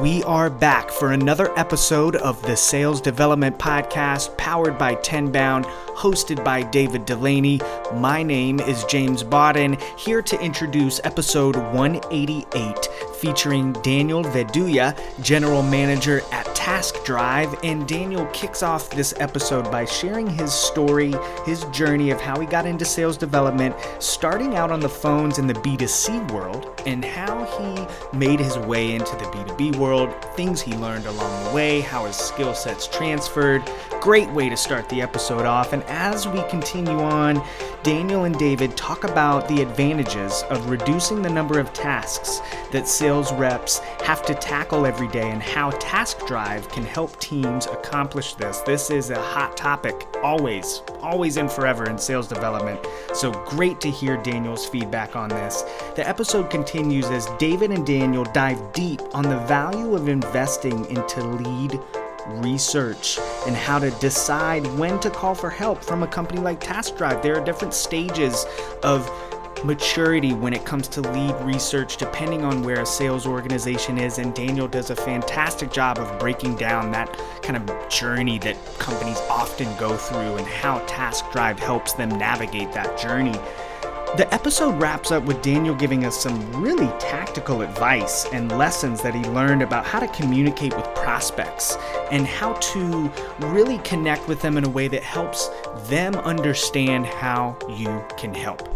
We are back for another episode of the Sales Development Podcast powered by Tenbound, hosted by David Dulany. My name is James Bodden, here to introduce episode 188 featuring Daniel Viduya, General Manager at Task Drive. And Daniel kicks off this episode by sharing his story, his journey of how he got into sales development, starting out on the phones in the B2C world, and how he made his way into the B2B world, things he learned along the way, how his skill sets transferred. Great way to start the episode off. And as we continue on, Daniel and David talk about the advantages of reducing the number of tasks that sales reps have to tackle every day and how Task Drive can help teams accomplish this. This is a hot topic, always, always and forever in sales development. So great to hear Daniel's feedback on this. The episode continues as David and Daniel dive deep on the value of investing into lead research and how to decide when to call for help from a company like Task Drive. There are different stages of maturity when it comes to lead research, depending on where a sales organization is. And Daniel does a fantastic job of breaking down that kind of journey that companies often go through and how Task Drive helps them navigate that journey. The episode wraps up with Daniel giving us some really tactical advice and lessons that he learned about how to communicate with prospects and how to really connect with them in a way that helps them understand how you can help.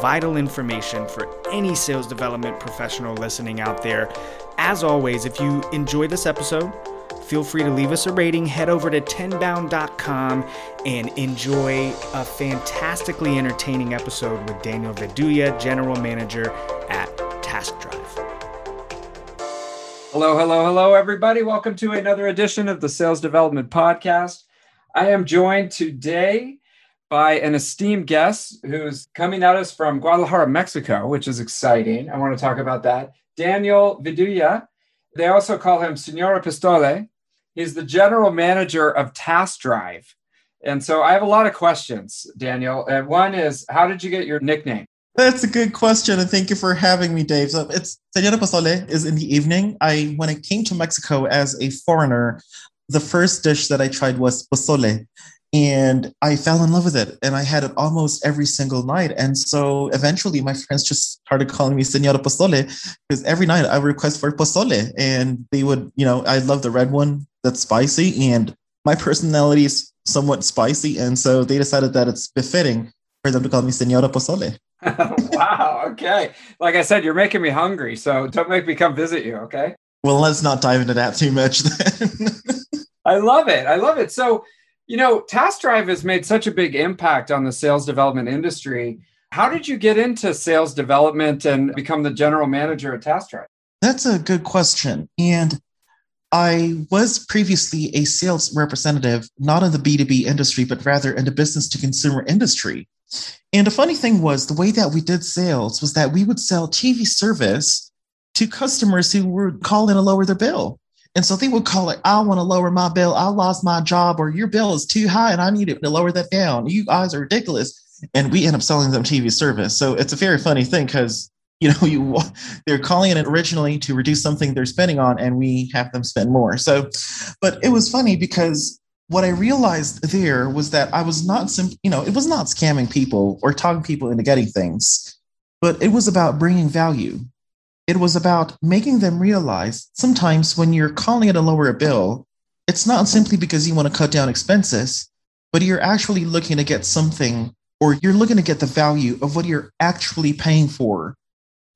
Vital information for any sales development professional listening out there. As always, if you enjoy this episode, feel free to leave us a rating. Head over to tenbound.com and enjoy a fantastically entertaining episode with Daniel Viduya, General Manager at Task Drive. Hello, hello, hello, everybody. Welcome to another edition of the Sales Development Podcast. I am joined today by an esteemed guest who's coming at us from Guadalajara, Mexico, which is exciting. I want to talk about that. Daniel Viduya. They also call him Senora Pozole. He's the general manager of Task Drive. And so I have a lot of questions, Daniel. And one is, how did you get your nickname? That's a good question, and thank you for having me, Dave. So it's Senora Pozole is in the evening. I when I came to Mexico as a foreigner, the first dish that I tried was pozole, and I fell in love with it, and I had it almost every single night. And so eventually, my friends just started calling me Senora Pozole because every night I would request for pozole, and they would, you know, I love the red one that's spicy, and my personality is somewhat spicy, and so they decided that it's befitting for them to call me Senora Pozole. wow. Okay. Like I said, you're making me hungry. So don't make me come visit you. Okay. Well, let's not dive into that too much then. I love it. I love it. So, you know, Task Drive has made such a big impact on the sales development industry. How did you get into sales development and become the general manager at Task Drive? That's a good question. And I was previously a sales representative, not in the B2B industry, but rather in the business to consumer industry. And the funny thing was, the way that we did sales was that we would sell TV service to customers who were calling to lower their bill. And so they would call it, I want to lower my bill. I lost my job, or your bill is too high and I need it to lower that down. You guys are ridiculous. And we end up selling them TV service. So it's a very funny thing because you know you they're calling it originally to reduce something they're spending on and we have them spend more so but it was funny because what I realized there was that I was not, sim- you know, it was not scamming people or talking people into getting things, but it was about bringing value. It was about making them realize sometimes when you're calling it a lower bill, it's not simply because you want to cut down expenses, but you're actually looking to get something or you're looking to get the value of what you're actually paying for.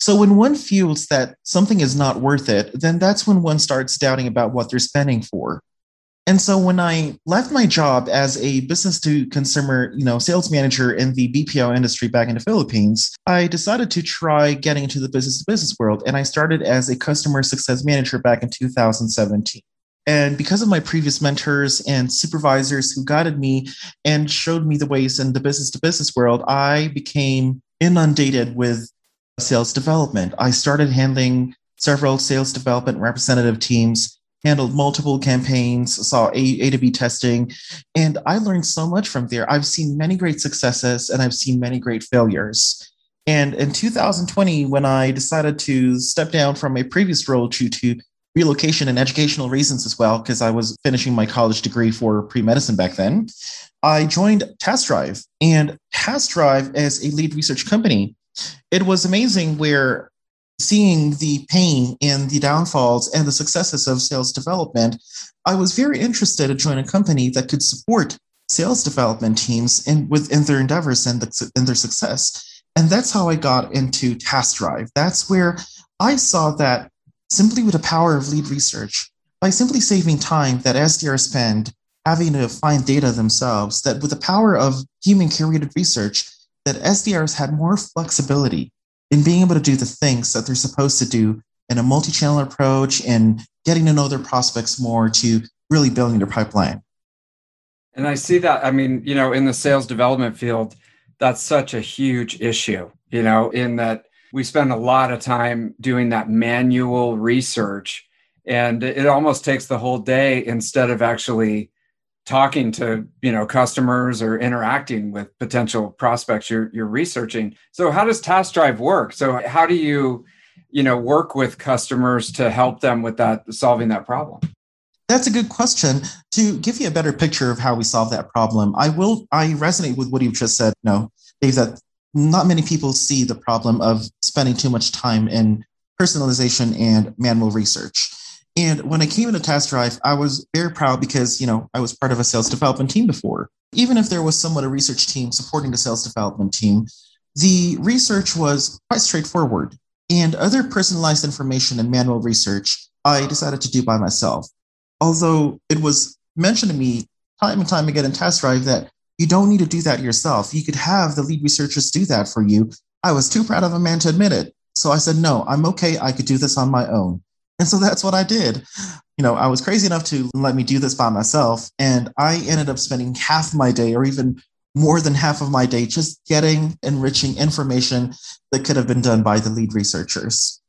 So when one feels that something is not worth it, then that's when one starts doubting about what they're spending for. And so when I left my job as a business to consumer, you know, sales manager in the BPO industry back in the Philippines, I decided to try getting into the business to business world and I started as a customer success manager back in 2017. And because of my previous mentors and supervisors who guided me and showed me the ways in the business to business world, I became inundated with sales development. I started handling several sales development representative teams handled multiple campaigns, saw A, a to B testing, and I learned so much from there. I've seen many great successes and I've seen many great failures. And in 2020, when I decided to step down from a previous role to, to relocation and educational reasons as well, because I was finishing my college degree for pre medicine back then, I joined TaskDrive. And TaskDrive, as a lead research company, it was amazing where seeing the pain and the downfalls and the successes of sales development, I was very interested to join a company that could support sales development teams in within their endeavors and, the, their success. And that's how I got into TaskDrive. That's where I saw that simply with the power of lead research, by simply saving time that SDR spend having to find data themselves, that with the power of human curated research, that SDRs had more flexibility in being able to do the things that they're supposed to do in a multi-channel approach and getting to know their prospects more to really building their pipeline. And I see that, I mean, you know, in the sales development field, that's such a huge issue, you know, in that we spend a lot of time doing that manual research and it almost takes the whole day instead of actually talking to you know customers or interacting with potential prospects you're you're researching. So how does TaskDrive work? So how do you you know work with customers to help them with that solving that problem? That's a good question. To give you a better picture of how we solve that problem i will i resonate with what you've just said no dave that not many people see the problem of spending too much time in personalization and manual research and when I came into TaskDrive, I was very proud because, you know, I was part of a sales development team before. Even if there was somewhat a research team supporting the sales development team, the research was quite straightforward. And other personalized information and manual research, I decided to do by myself. Although it was mentioned to me time and time again in TaskDrive that you don't need to do that yourself. You could have the lead researchers do that for you. I was too proud of a man to admit it. So I said, no, I'm okay. I could do this on my own. And so that's what I did. You know, I was crazy enough to let me do this by myself. And I ended up spending half my day or even more than half of my day just getting enriching information that could have been done by the lead researchers.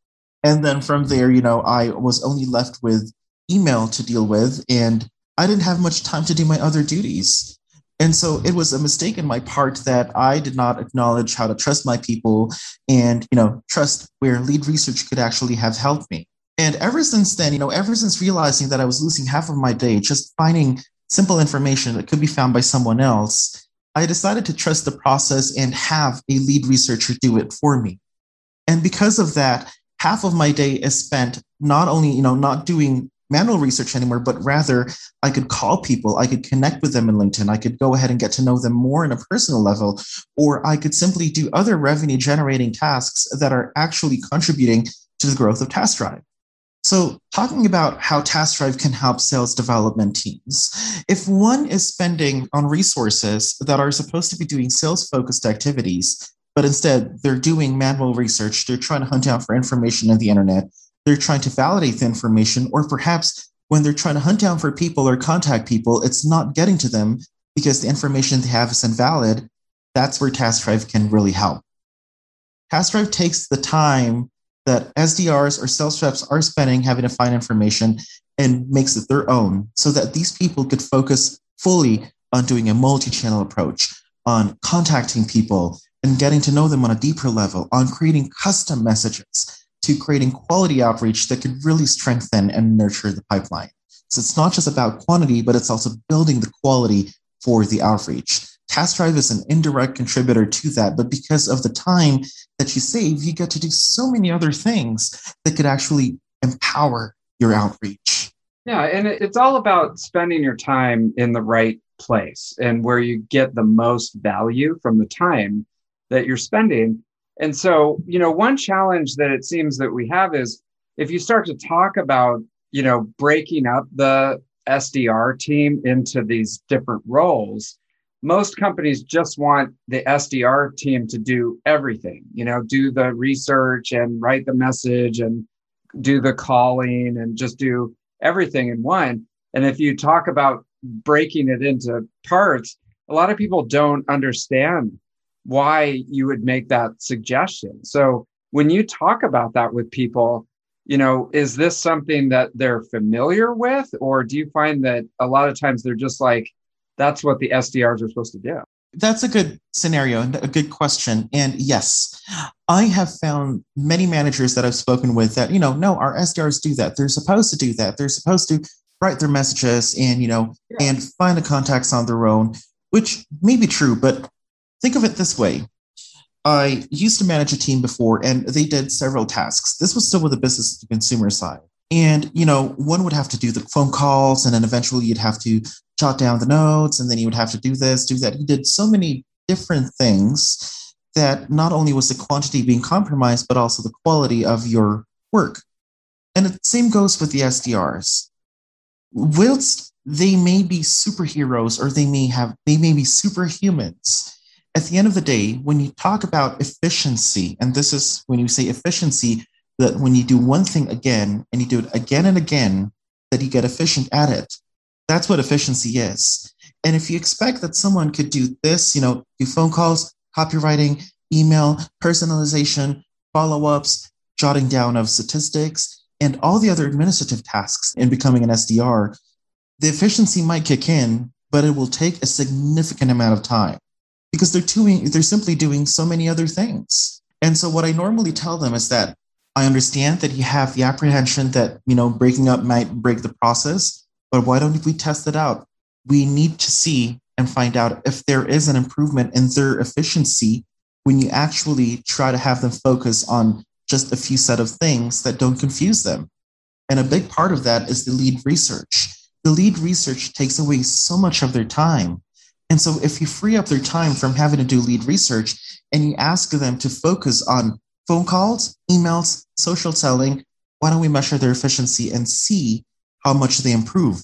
And then from there, you know, I was only left with email to deal with, and I didn't have much time to do my other duties. And so it was a mistake in my part that I did not acknowledge how to trust my people and, you know, trust where lead research could actually have helped me. And ever since then, you know, ever since realizing that I was losing half of my day just finding simple information that could be found by someone else, I decided to trust the process and have a lead researcher do it for me. And because of that, half of my day is spent not only, you know, not doing manual research anymore, but rather I could call people, I could connect with them in LinkedIn, I could go ahead and get to know them more on a personal level, or I could simply do other revenue generating tasks that are actually contributing to the growth of TaskDrive. So, talking about how TaskDrive can help sales development teams, if one is spending on resources that are supposed to be doing sales focused activities, but instead they're doing manual research, they're trying to hunt down for information on the internet, they're trying to validate the information, or perhaps when they're trying to hunt down for people or contact people, it's not getting to them because the information they have is invalid. That's where TaskDrive can really help. TaskDrive takes the time that SDRs or sales reps are spending having to find information and makes it their own so that these people could focus fully on doing a multi channel approach, on contacting people and getting to know them on a deeper level, on creating custom messages, to creating quality outreach that could really strengthen and nurture the pipeline. So it's not just about quantity, but it's also building the quality for the outreach. TaskDrive is an indirect contributor to that, but because of the time that you save, you get to do so many other things that could actually empower your outreach. Yeah, and it's all about spending your time in the right place and where you get the most value from the time that you're spending. And so, you know, one challenge that it seems that we have is if you start to talk about, you know, breaking up the SDR team into these different roles, most companies just want the SDR team to do everything, you know, do the research and write the message and do the calling and just do everything in one. And if you talk about breaking it into parts, a lot of people don't understand why you would make that suggestion. So when you talk about that with people, you know, is this something that they're familiar with? Or do you find that a lot of times they're just like, that's what the SDRs are supposed to do. that's a good scenario and a good question. And yes, I have found many managers that I've spoken with that, you know, no, our SDRs do that. They're supposed to do that. They're supposed to write their messages and, you know, yeah. and find the contacts on their own, which may be true, but think of it this way. I used to manage a team before and they did several tasks. This was still with the business to consumer side. And, you know, one would have to do the phone calls and then eventually you'd have to jot down the notes and then you would have to do this, do that. He did so many different things that not only was the quantity being compromised, but also the quality of your work. And the same goes with the SDRs. Whilst they may be superheroes or they may have they may be superhumans, at the end of the day, when you talk about efficiency, and this is when you say efficiency, that when you do one thing again and you do it again and again, that you get efficient at it. That's what efficiency is. And if you expect that someone could do this, you know, do phone calls, copywriting, email, personalization, follow ups, jotting down of statistics, and all the other administrative tasks in becoming an SDR, the efficiency might kick in, but it will take a significant amount of time because they're doing they're simply doing so many other things. And so what I normally tell them is that I understand that you have the apprehension that, you know, breaking up might break the process, but why don't we test it out? We need to see and find out if there is an improvement in their efficiency when you actually try to have them focus on just a few set of things that don't confuse them. And a big part of that is the lead research. The lead research takes away so much of their time. And so if you free up their time from having to do lead research and you ask them to focus on phone calls, emails, social selling, why don't we measure their efficiency and see how much they improve?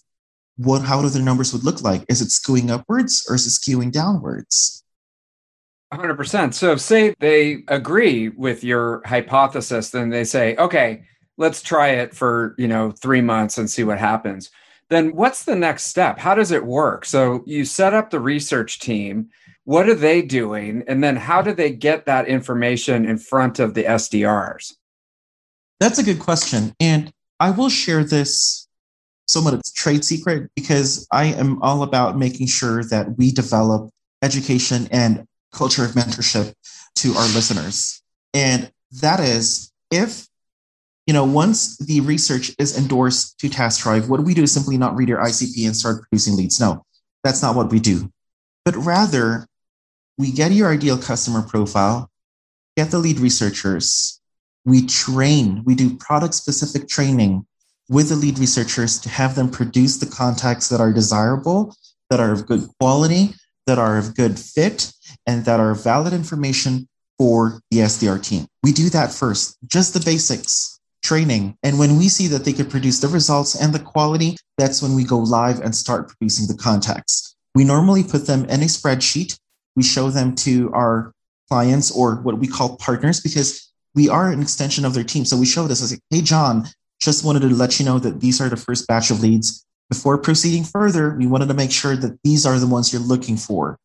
What, how do their numbers would look like? Is it skewing upwards or is it skewing downwards? 100%. So say they agree with your hypothesis, then they say, okay, let's try it for, you know, three months and see what happens. Then what's the next step? How does it work? So you set up the research team. What are they doing? And then how do they get that information in front of the SDRs? That's a good question. And I will share this somewhat it's trade secret because I am all about making sure that we develop education and culture of mentorship to our listeners. And that is if you know, once the research is endorsed to task drive what do we do is simply not read your ICP and start producing leads. No, that's not what we do. But rather, we get your ideal customer profile, get the lead researchers, we train, we do product specific training with the lead researchers to have them produce the contacts that are desirable, that are of good quality, that are of good fit, and that are valid information for the SDR team. We do that first, just the basics, training. And when we see that they could produce the results and the quality, that's when we go live and start producing the contacts. We normally put them in a spreadsheet. We show them to our clients or what we call partners because we are an extension of their team. So we show this as like, hey, John, just wanted to let you know that these are the first batch of leads. Before proceeding further, we wanted to make sure that these are the ones you're looking for.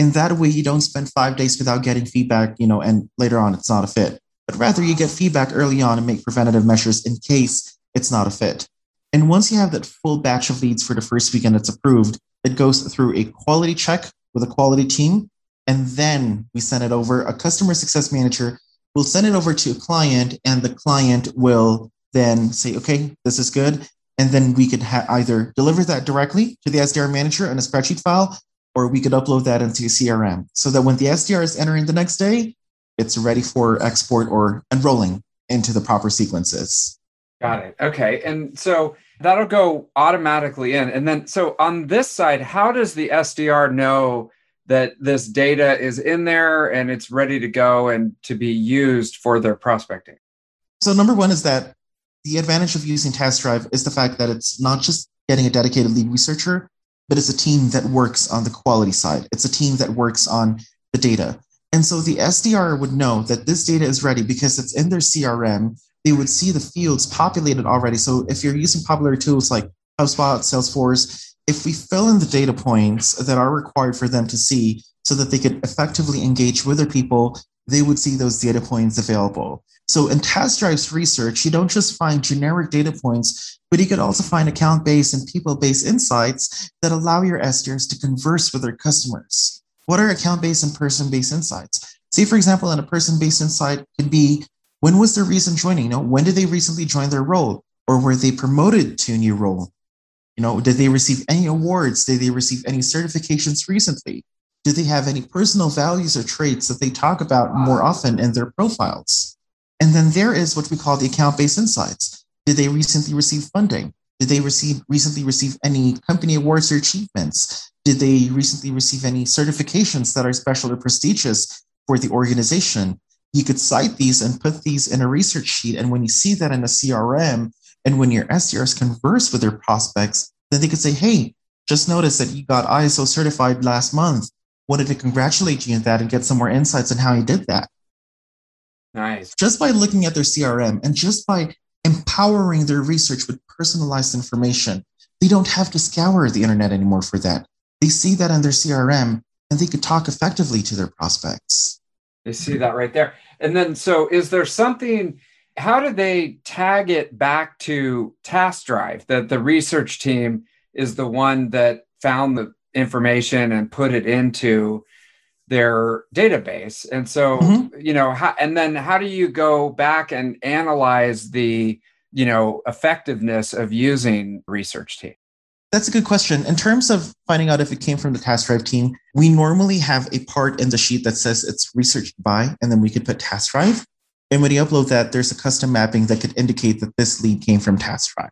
In that way, you don't spend five days without getting feedback, you know, and later on it's not a fit. But rather, you get feedback early on and make preventative measures in case it's not a fit. And once you have that full batch of leads for the first weekend it's approved, it goes through a quality check with a quality team. And then we send it over. A customer success manager will send it over to a client, and the client will then say, okay, this is good. And then we could ha- either deliver that directly to the SDR manager in a spreadsheet file, or we could upload that into CRM so that when the SDR is entering the next day, it's ready for export or enrolling into the proper sequences. Got it. Okay. And so that'll go automatically in. And then, so on this side, how does the SDR know that this data is in there and it's ready to go and to be used for their prospecting? So, number one is that the advantage of using Task Drive is the fact that it's not just getting a dedicated lead researcher, but it's a team that works on the quality side. It's a team that works on the data. And so the SDR would know that this data is ready because it's in their CRM. They would see the fields populated already. So if you're using popular tools like HubSpot, Salesforce, if we fill in the data points that are required for them to see so that they could effectively engage with their people, they would see those data points available. So in TaskDrive's research, you don't just find generic data points, but you could also find account based and people based insights that allow your SDRs to converse with their customers. What are account based and person based insights? Say, for example, in a person based insight could be when was their recent joining? You know, when did they recently join their role? Or were they promoted to a new role? You know, did they receive any awards? Did they receive any certifications recently? Do they have any personal values or traits that they talk about more often in their profiles? And then there is what we call the account based insights. Did they recently receive funding? Did they receive recently receive any company awards or achievements? Did they recently receive any certifications that are special or prestigious for the organization? You could cite these and put these in a research sheet. And when you see that in a CRM, and when your SDRs converse with their prospects, then they could say, Hey, just noticed that you got ISO certified last month. Wanted to congratulate you on that and get some more insights on how you did that. Nice. Just by looking at their CRM and just by empowering their research with personalized information, they don't have to scour the internet anymore for that. They see that in their CRM and they could talk effectively to their prospects. They see that right there. And then, so is there something? How do they tag it back to Task Drive that the research team is the one that found the information and put it into their database? And so, mm-hmm. you know, how, and then how do you go back and analyze the, you know, effectiveness of using research team? That's a good question. In terms of finding out if it came from the task drive team, we normally have a part in the sheet that says it's researched by, and then we could put task drive. And when you upload that, there's a custom mapping that could indicate that this lead came from task drive.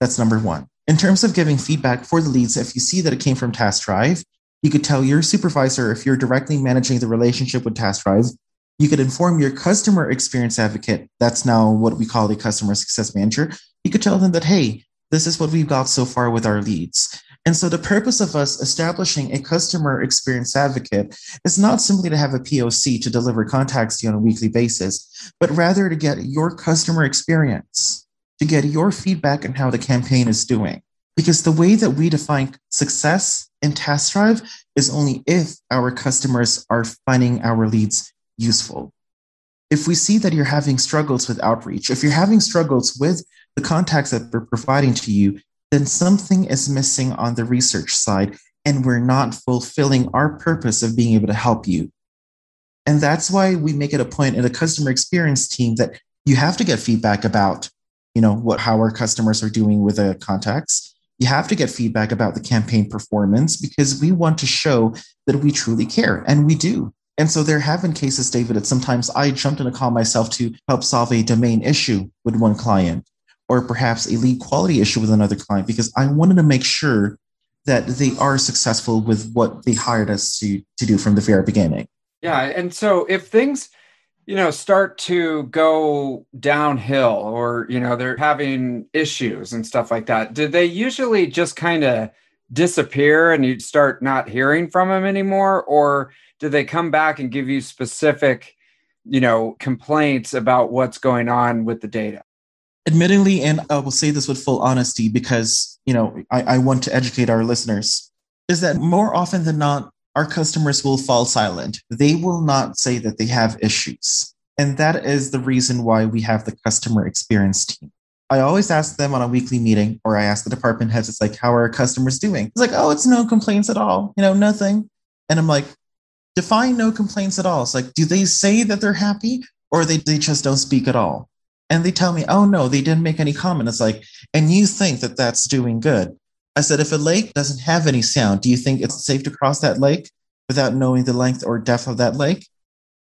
That's number one. In terms of giving feedback for the leads, if you see that it came from task drive, you could tell your supervisor if you're directly managing the relationship with task drive. You could inform your customer experience advocate. That's now what we call a customer success manager. You could tell them that, hey, this is what we've got so far with our leads. And so the purpose of us establishing a customer experience advocate is not simply to have a POC to deliver contacts to you on a weekly basis, but rather to get your customer experience, to get your feedback on how the campaign is doing. Because the way that we define success in Task Drive is only if our customers are finding our leads useful. If we see that you're having struggles with outreach, if you're having struggles with the contacts that we're providing to you, then something is missing on the research side, and we're not fulfilling our purpose of being able to help you. And that's why we make it a point in the customer experience team that you have to get feedback about, you know, what how our customers are doing with the contacts. You have to get feedback about the campaign performance because we want to show that we truly care, and we do. And so there have been cases, David, that sometimes I jumped in a call myself to help solve a domain issue with one client or perhaps a lead quality issue with another client because I wanted to make sure that they are successful with what they hired us to, to do from the very beginning. Yeah. And so if things, you know, start to go downhill or, you know, they're having issues and stuff like that, do they usually just kind of disappear and you start not hearing from them anymore? Or do they come back and give you specific, you know, complaints about what's going on with the data? Admittedly, and I will say this with full honesty because, you know, I, I want to educate our listeners, is that more often than not, our customers will fall silent. They will not say that they have issues. And that is the reason why we have the customer experience team. I always ask them on a weekly meeting, or I ask the department heads, it's like, how are our customers doing? It's like, oh, it's no complaints at all, you know, nothing. And I'm like, define no complaints at all. It's like, do they say that they're happy or they, they just don't speak at all? And they tell me, oh no, they didn't make any comment. It's like, and you think that that's doing good. I said, if a lake doesn't have any sound, do you think it's safe to cross that lake without knowing the length or depth of that lake?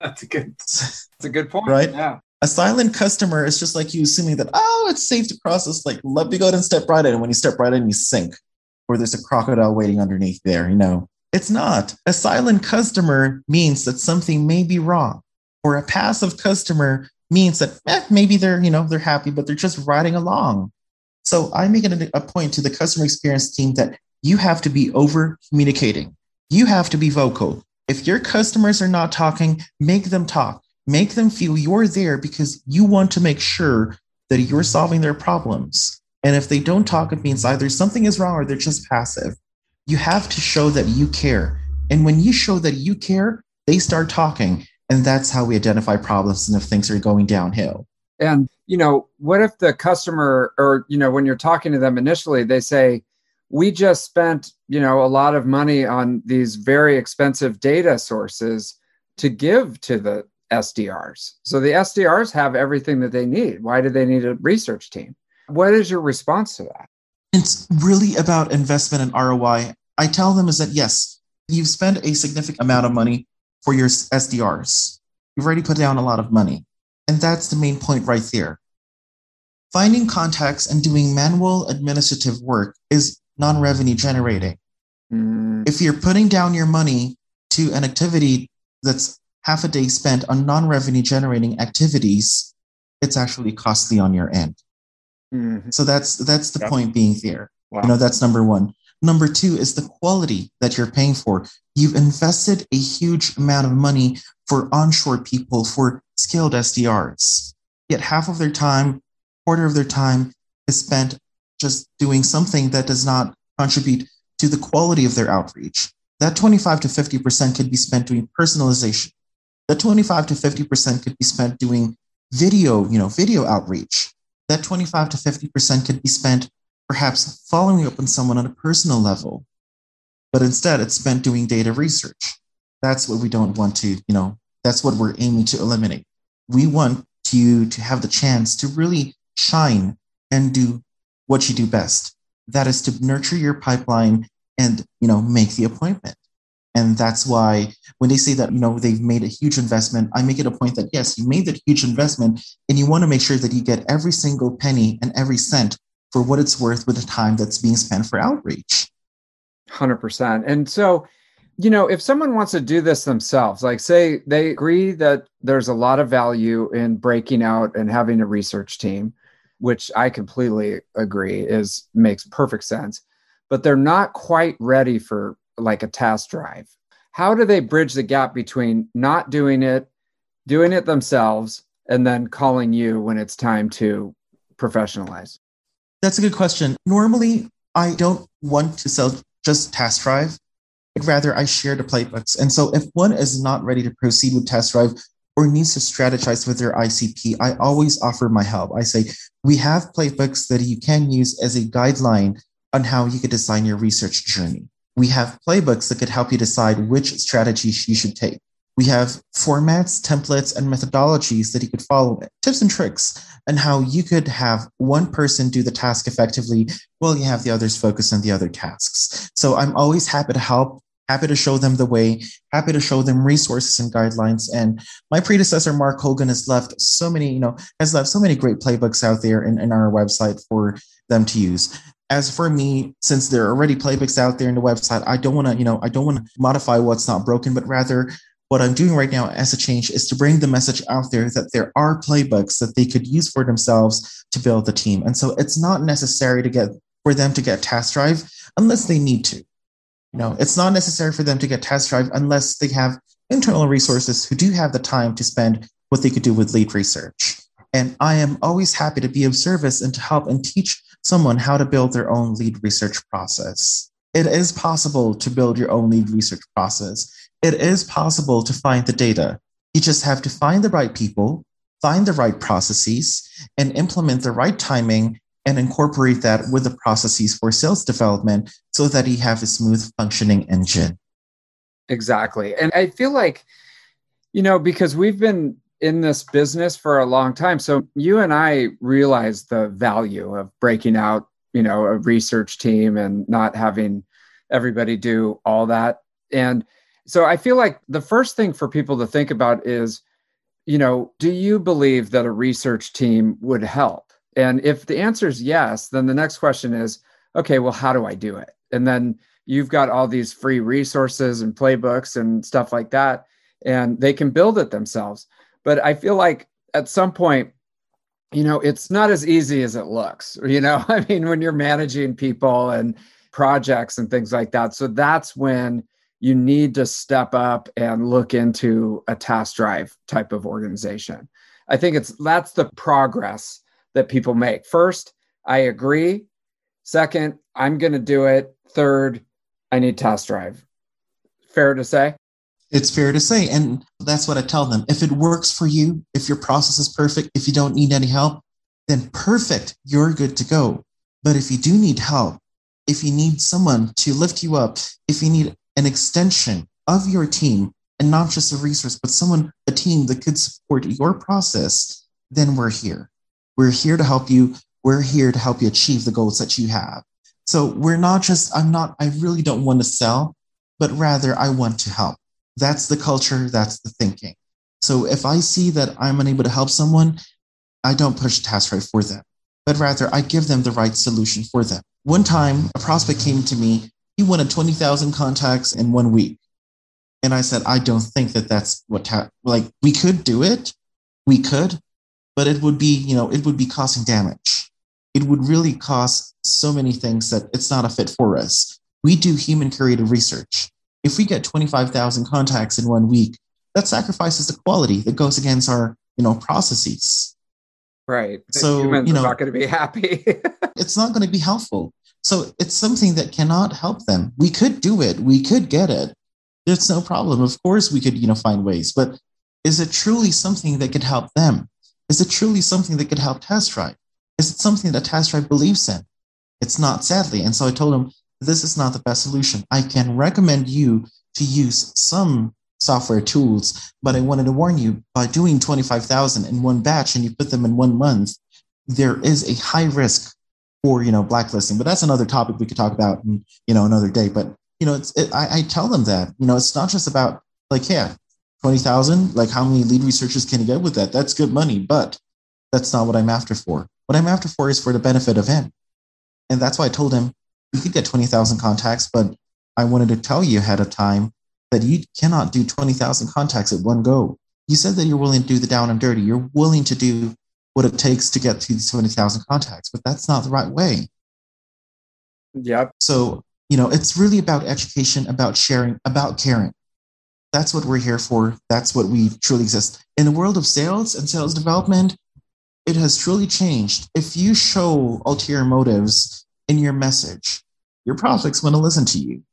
That's a good, that's a good point. Right? Yeah. A silent customer is just like you assuming that, oh, it's safe to cross this lake. Let me go ahead and step right in. And when you step right in, you sink, or there's a crocodile waiting underneath there, you know. It's not. A silent customer means that something may be wrong, or a passive customer means that eh, maybe they're you know they're happy but they're just riding along. So i make it a point to the customer experience team that you have to be over communicating. You have to be vocal. If your customers are not talking make them talk. Make them feel you're there because you want to make sure that you're solving their problems. And if they don't talk it means either something is wrong or they're just passive. You have to show that you care. And when you show that you care they start talking and that's how we identify problems and if things are going downhill. And, you know, what if the customer or, you know, when you're talking to them initially, they say, we just spent, you know, a lot of money on these very expensive data sources to give to the SDRs. So the SDRs have everything that they need. Why do they need a research team? What is your response to that? It's really about investment and ROI. I tell them is that yes, you've spent a significant amount of money for your SDRs. You've already put down a lot of money. And that's the main point right there. Finding contacts and doing manual administrative work is non revenue generating. Mm. If you're putting down your money to an activity that's half a day spent on non revenue generating activities, it's actually costly on your end. Mm-hmm. So that's that's the yep. point being there. Wow. You know, that's number one. Number two is the quality that you're paying for. You've invested a huge amount of money for onshore people, for skilled SDRs. Yet half of their time, quarter of their time is spent just doing something that does not contribute to the quality of their outreach. That 25 to 50% could be spent doing personalization. That 25 to 50% could be spent doing video, you know, video outreach. That 25 to 50% could be spent perhaps following up on someone on a personal level. But instead, it's spent doing data research. That's what we don't want to, you know, that's what we're aiming to eliminate. We want you to have the chance to really shine and do what you do best. That is to nurture your pipeline and, you know, make the appointment. And that's why when they say that, you know, they've made a huge investment, I make it a point that yes, you made that huge investment and you want to make sure that you get every single penny and every cent for what it's worth with the time that's being spent for outreach. 100%. And so, you know, if someone wants to do this themselves, like say they agree that there's a lot of value in breaking out and having a research team, which I completely agree is makes perfect sense, but they're not quite ready for like a task drive. How do they bridge the gap between not doing it, doing it themselves, and then calling you when it's time to professionalize? That's a good question. Normally, I don't want to sell just Task Drive, but rather I share the playbooks. And so if one is not ready to proceed with Task Drive or needs to strategize with their ICP, I always offer my help. I say, we have playbooks that you can use as a guideline on how you could design your research journey. We have playbooks that could help you decide which strategies you should take. We have formats, templates, and methodologies that you could follow, tips and tricks, and how you could have one person do the task effectively while you have the others focus on the other tasks. So I'm always happy to help, happy to show them the way, happy to show them resources and guidelines. And my predecessor, Mark Hogan, has left so many, you know, has left so many great playbooks out there in, in our website for them to use as for me since there are already playbooks out there in the website i don't want to you know i don't want to modify what's not broken but rather what I'm doing right now as a change is to bring the message out there that there are playbooks that they could use for themselves to build the team. And so it's not necessary to get for them to get task drive unless they need to. You know, it's not necessary for them to get task drive unless they have internal resources who do have the time to spend what they could do with lead research. And I am always happy to be of service and to help and teach someone how to build their own lead research process. It is possible to build your own lead research process it is possible to find the data. You just have to find the right people, find the right processes, and implement the right timing and incorporate that with the processes for sales development so that you have a smooth functioning engine. Exactly. And I feel like, you know, because we've been in this business for a long time. So you and I realize the value of breaking out, you know, a research team and not having everybody do all that. And so I feel like the first thing for people to think about is, you know, do you believe that a research team would help? And if the answer is yes, then the next question is, okay, well, how do I do it? And then you've got all these free resources and playbooks and stuff like that, and they can build it themselves. But I feel like at some point, you know, it's not as easy as it looks. You know, I mean, when you're managing people and projects and things like that. So that's when you need to step up and look into a task drive type of organization. I think it's that's the progress that people make. First, I agree. Second, I'm going to do it. Third, I need task drive. Fair to say? It's fair to say. And that's what I tell them. If it works for you, if your process is perfect, if you don't need any help, then perfect, you're good to go. But if you do need help, if you need someone to lift you up, if you need an extension of your team, and not just a resource, but someone, a team that could support your process, then we're here. We're here to help you. We're here to help you achieve the goals that you have. So we're not just, I'm not, I really don't want to sell, but rather I want to help. That's the culture, that's the thinking. So if I see that I'm unable to help someone, I don't push TaskDrive for them, but rather I give them the right solution for them. One time, a prospect came to me. He wanted 20,000 contacts in one week. And I said, I don't think that that's what, ta- like, we could do it. We could, but it would be, you know, it would be causing damage. It would really cost so many things that it's not a fit for us. We do human curated research. If we get 25,000 contacts in one week, that sacrifices the quality that goes against our, you know, processes. Right. So you know, not going to be happy. it's not going to be helpful. So it's something that cannot help them. We could do it. We could get it. There's no problem. Of course, we could, you know, find ways. But is it truly something that could help them? Is it truly something that could help TaskDrive? Is it something that TaskDrive believes in? It's not, sadly. And so I told him, this is not the best solution. I can recommend you to use some software tools. But I wanted to warn you by doing 25,000 in one batch and you put them in one month, there is a high risk for, you know, blacklisting. But that's another topic we could talk about, in, you know, another day. But, you know, it's, it, I, I tell them that, you know, it's not just about like, yeah, 20,000, like how many lead researchers can you get with that? That's good money, but that's not what I'm after for. What I'm after for is for the benefit of him. And that's why I told him you could get 20,000 contacts, but I wanted to tell you ahead of time that you cannot do 20,000 contacts at one go. You said that you're willing to do the down and dirty. You're willing to do what it takes to get to these 20,000 contacts, but that's not the right way. Yep. So, you know, it's really about education, about sharing, about caring. That's what we're here for. That's what we truly exist. In the world of sales and sales development, it has truly changed. If you show ulterior motives in your message, your prospects want to listen to you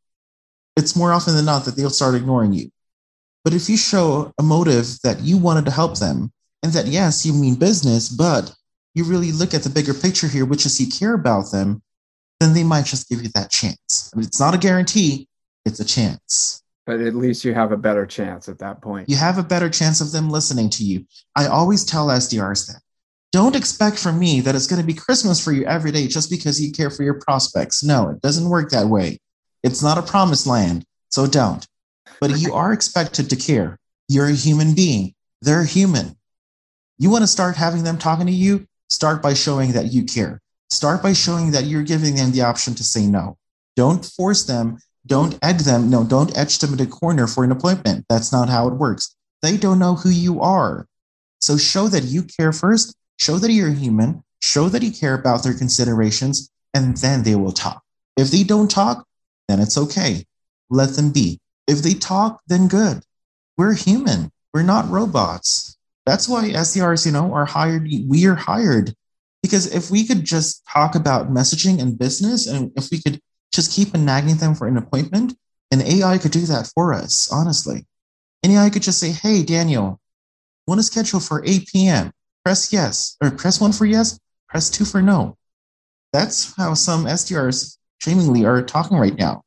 it's more often than not that they'll start ignoring you. But if you show a motive that you wanted to help them, and that yes, you mean business, but you really look at the bigger picture here, which is you care about them, then they might just give you that chance. I mean, it's not a guarantee, it's a chance. But at least you have a better chance at that point. You have a better chance of them listening to you. I always tell SDRs that. Don't expect from me that it's going to be Christmas for you every day just because you care for your prospects. No, it doesn't work that way. It's not a promised land, so don't. But you are expected to care. You're a human being. They're human. You want to start having them talking to you? Start by showing that you care. Start by showing that you're giving them the option to say no. Don't force them. Don't egg them. No, don't etch them in a corner for an appointment. That's not how it works. They don't know who you are. So show that you care first, show that you're human, show that you care about their considerations, and then they will talk. If they don't talk, then it's okay. Let them be. If they talk, then good. We're human. We're not robots. That's why SDRs, you know, are hired. We are hired because if we could just talk about messaging and business, and if we could just keep nagging them for an appointment, an AI could do that for us, honestly. An AI could just say, hey, Daniel, want to schedule for 8 p.m. Press yes, or press one for yes, press two for no. That's how some SDRs seemingly are talking right now.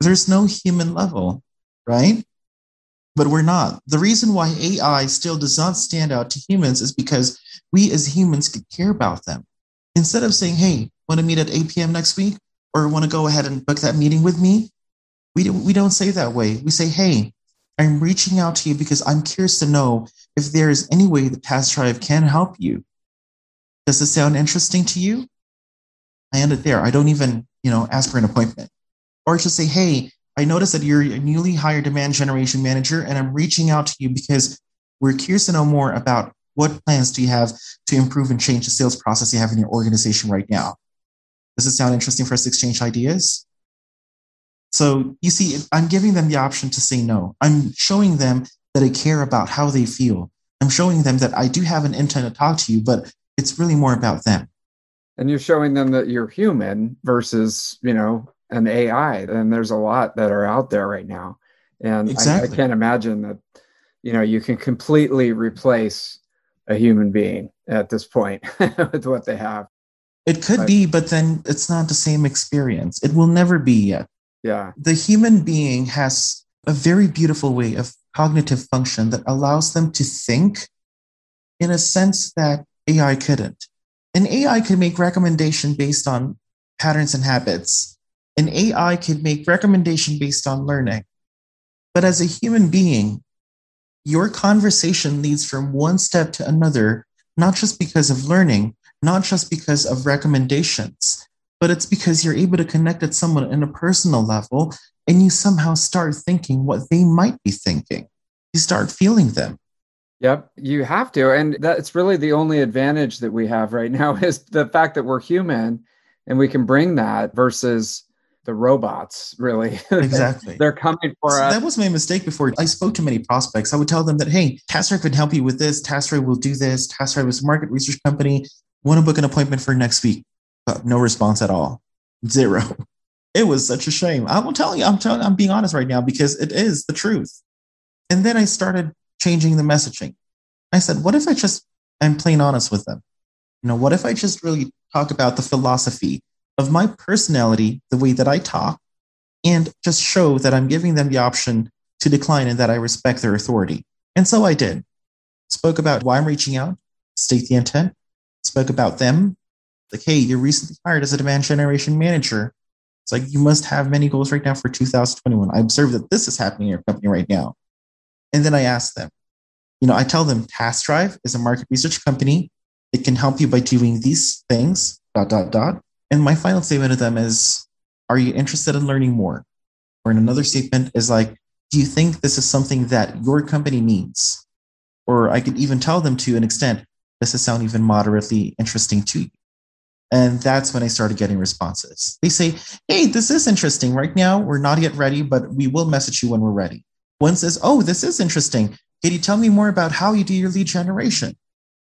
There's no human level, right? But we're not. The reason why AI still does not stand out to humans is because we as humans could care about them. Instead of saying, hey, want to meet at 8 p.m. next week? Or want to go ahead and book that meeting with me? We don't, we don't say that way. We say, hey, I'm reaching out to you because I'm curious to know if there is any way the that TaskDrive can help you. Does this sound interesting to you? I end it there. I don't even, you know, ask for an appointment. Or just say, hey, I noticed that you're a newly hired demand generation manager, and I'm reaching out to you because we're curious to know more about what plans do you have to improve and change the sales process you have in your organization right now. Does it sound interesting for us to exchange ideas? So you see, I'm giving them the option to say no. I'm showing them that I care about how they feel. I'm showing them that I do have an intent to talk to you, but it's really more about them and you're showing them that you're human versus you know an ai and there's a lot that are out there right now and exactly. I, I, can't imagine that you know you can completely replace a human being at this point with what they have It could Right. be, but then it's not the same experience. It will never be yet. Yeah. The human being has a very beautiful way of cognitive function that allows them to think in a sense that AI couldn't. An AI could make recommendation based on patterns and habits. An AI could make recommendation based on learning. But as a human being, your conversation leads from one step to another, not just because of learning, not just because of recommendations, but it's because you're able to connect with someone in a personal level and you somehow start thinking what they might be thinking. You start feeling them. Yep, you have to. And that's really the only advantage that we have right now is the fact that we're human and we can bring that versus the robots, really. Exactly. They're coming for So us. that was my mistake before. I spoke to many prospects. I would tell them that, hey, TaskDrive can help you with this. TaskDrive will do this. TaskDrive is a market research company. Want to book an appointment for next week? But no response at all. Zero. It was such a shame. I'm telling you, I'm telling I'm being honest right now because it is the truth. And then I started changing the messaging. I said, what if I just i'm plain honest with them? You know, what if I just really talk about the philosophy of my personality, the way that I talk, and just show that I'm giving them the option to decline and that I respect their authority. And so I did. Spoke about why I'm reaching out, state the intent, spoke about them. Like, hey, you're recently hired as a demand generation manager. It's like you must have many goals right now for 2021. I observe that this is happening in your company right now. And then I ask them, you know, I tell them TaskDrive is a market research company. It can help you by doing these things, dot, dot, dot. And my final statement to them is, are you interested in learning more? Or in another statement is like, do you think this is something that your company needs? Or I could even tell them to an extent, does it sound even moderately interesting to you? And that's when I started getting responses. They say, hey, this is interesting. Right now, we're not yet ready, but we will message you when we're ready. One says, oh, this is interesting. Can you tell me more about how you do your lead generation?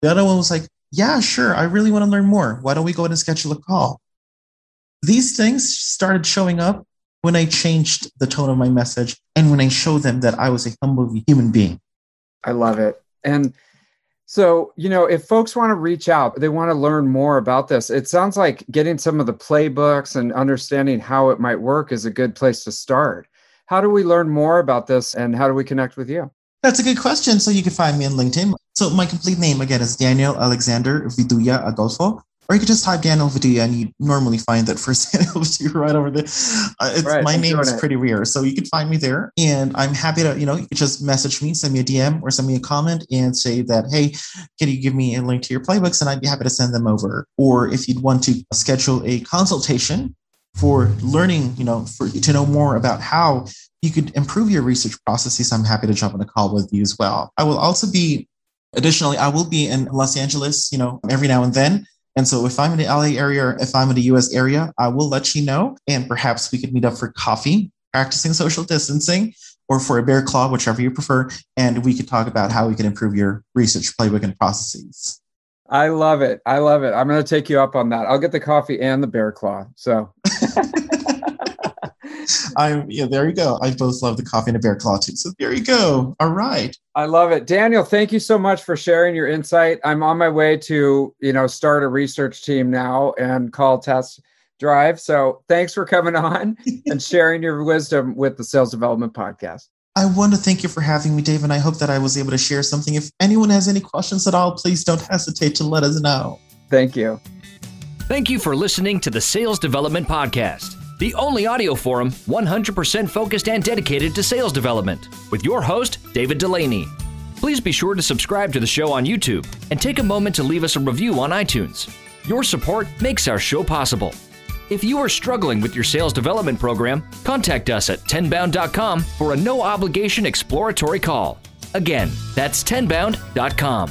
The other one was like, yeah, sure. I really want to learn more. Why don't we go ahead and schedule a call? These things started showing up when I changed the tone of my message and when I showed them that I was a humble human being. I love it. And so, you know, if folks want to reach out, they want to learn more about this, it sounds like getting some of the playbooks and understanding how it might work is a good place to start. How do we learn more about this and how do we connect with you? That's a good question. So you can find me on LinkedIn. So my complete name again is Daniel Alexander Viduya Adolfo. Or you can just type Daniel Viduya and you normally find that first Daniel Viduya right over there. Uh, it's, Right, my name is it. pretty rare. So you can find me there. And I'm happy to, you know, you just message me, send me a DM or send me a comment and say that, hey, can you give me a link to your playbooks? And I'd be happy to send them over. Or if you'd want to schedule a consultation for learning, you know, for to know more about how you could improve your research processes, I'm happy to jump on a call with you as well. I will also be, additionally, I will be in Los Angeles, you know, every now and then. And so if I'm in the LA area or if I'm in the US area, I will let you know. And perhaps we could meet up for coffee, practicing social distancing, or for a bear claw, whichever you prefer. And we could talk about how we can improve your research playbook and processes. I love it. I love it. I'm going to take you up on that. I'll get the coffee and the bear claw. So, I'm yeah, there you go. I both love the coffee and a bear claw too. So there you go. All right. I love it. Daniel, thank you so much for sharing your insight. I'm on my way to, you know, start a research team now and call Test Drive. So, thanks for coming on and sharing your wisdom with the Sales Development Podcast. I want to thank you for having me, Dave, and I hope that I was able to share something. If anyone has any questions at all, please don't hesitate to let us know. Thank you. Thank you for listening to the Sales Development Podcast, the only audio forum 100% focused and dedicated to sales development, with your host, David Dulany. Please be sure to subscribe to the show on YouTube and take a moment to leave us a review on iTunes. Your support makes our show possible. If you are struggling with your sales development program, contact us at tenbound.com for a no obligation exploratory call. Again, that's tenbound.com.